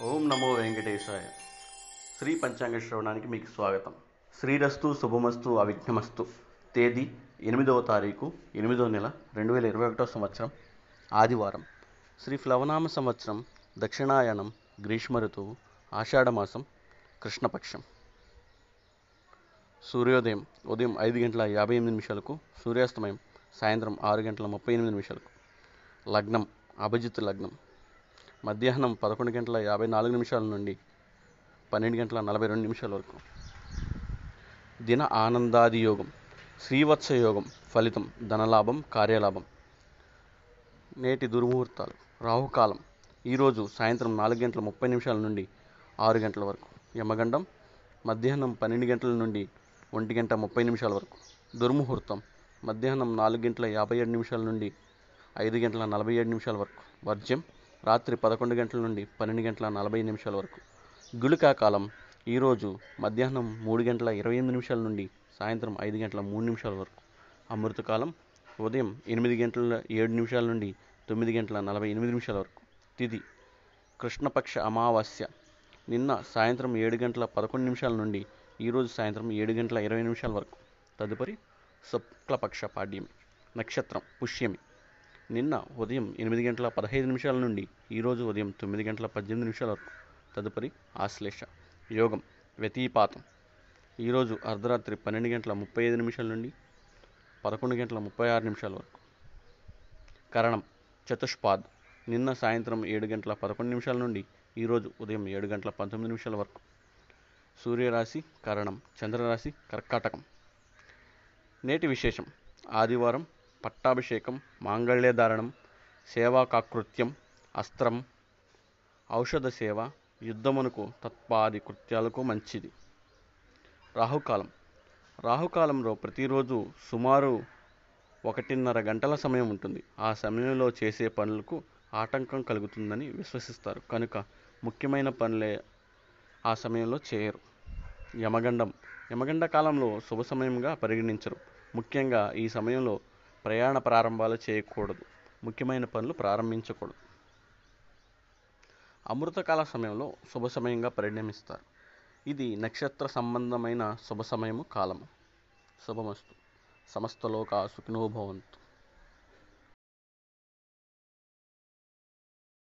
ఓం నమో వెంకటేశాయ. శ్రీ పంచాంగ శ్రవణానికి మీకు స్వాగతం. శ్రీరస్తు శుభమస్తు అవిఘ్నమస్తు. తేదీ ఎనిమిదవ తారీఖు ఎనిమిదవ నెల రెండు వేల ఇరవై ఒకటో సంవత్సరం ఆదివారం. శ్రీ ప్లవనామ సంవత్సరం దక్షిణాయనం గ్రీష్మ ఋతువు ఆషాఢమాసం కృష్ణపక్షం. సూర్యోదయం ఉదయం ఐదు గంటల యాభై ఎనిమిది నిమిషాలకు సూర్యాస్తమయం సాయంత్రం ఆరు గంటల ముప్పై ఎనిమిది నిమిషాలకు. లగ్నం అభిజిత్ లగ్నం. మధ్యాహ్నం పదకొండు గంటల యాభై నాలుగు నిమిషాల నుండి పన్నెండు గంటల నలభై రెండు నిమిషాల వరకు. దిన ఆనందాది యోగం శ్రీవత్స యోగం ఫలితం ధనలాభం కార్యలాభం. నేటి దుర్ముహూర్తాలు రాహుకాలం. ఈరోజు సాయంత్రం నాలుగు గంటల ముప్పై నిమిషాల నుండి ఆరు గంటల వరకు. యమగండం మధ్యాహ్నం పన్నెండు గంటల నుండి ఒంటి గంట ముప్పై నిమిషాల వరకు. దుర్ముహూర్తం మధ్యాహ్నం నాలుగు గంటల యాభై ఏడు నిమిషాల నుండి ఐదు గంటల నలభై ఏడు నిమిషాల వరకు. వర్జ్యం రాత్రి పదకొండు గంటల నుండి పన్నెండు గంటల నలభై నిమిషాల వరకు. గుళికా కాలం ఈరోజు మధ్యాహ్నం మూడు గంటల ఇరవై ఎనిమిది నిమిషాల నుండి సాయంత్రం ఐదు గంటల మూడు నిమిషాల వరకు. అమృతకాలం ఉదయం ఎనిమిది గంటల ఏడు నిమిషాల నుండి తొమ్మిది గంటల నలభై ఎనిమిది నిమిషాల వరకు. తిథి కృష్ణపక్ష అమావాస్య. నిన్న సాయంత్రం ఏడు గంటల పదకొండు నిమిషాల నుండి ఈరోజు సాయంత్రం ఏడు గంటల ఇరవై నిమిషాల వరకు. తదుపరి శుక్లపక్ష పాడ్యమి. నక్షత్రం పుష్యమి. నిన్న ఉదయం ఎనిమిది గంటల పదహైదు నిమిషాల నుండి ఈరోజు ఉదయం తొమ్మిది గంటల పద్దెనిమిది నిమిషాల వరకు తదుపరి ఆశ్లేష యోగం వ్యతిపాతం. ఈరోజు అర్ధరాత్రి పన్నెండు గంటల ముప్పై ఐదు నిమిషాల నుండి పదకొండు గంటల ముప్పై ఆరు నిమిషాల వరకు. కరణం చతుష్పాద్ నిన్న సాయంత్రం ఏడు గంటల పదకొండు నిమిషాల నుండి ఈరోజు ఉదయం ఏడు గంటల పంతొమ్మిది నిమిషాల వరకు. సూర్యరాశి కరణం చంద్రరాశి కర్కాటకం. నేటి విశేషం ఆదివారం పట్టాభిషేకం మాంగళ్యధారణం సేవాకాకృత్యం అస్త్రం ఔషధ సేవ యుద్ధమునకు తత్పాది కృత్యాలకు మంచిది. రాహుకాలం. రాహుకాలంలో ప్రతిరోజు సుమారు ఒకటిన్నర గంటల సమయం ఉంటుంది. ఆ సమయంలో చేసే పనులకు ఆటంకం కలుగుతుందని విశ్వసిస్తారు. కనుక ముఖ్యమైన పనులే ఆ సమయంలో చేయరు. యమగండం. యమగండ కాలంలో శుభ సమయంగా పరిగణించరు. ముఖ్యంగా ఈ సమయంలో ప్రయాణ ప్రారంభాలు చేయకూడదు. ముఖ్యమైన పనులు ప్రారంభించకూడదు. అమృతకాల సమయంలో శుభ సమయంగా పరిణమిస్తారు. ఇది నక్షత్ర సంబంధమైన శుభ సమయము కాలము. శుభమస్తు. సమస్తలోక సుఖినోభవంతు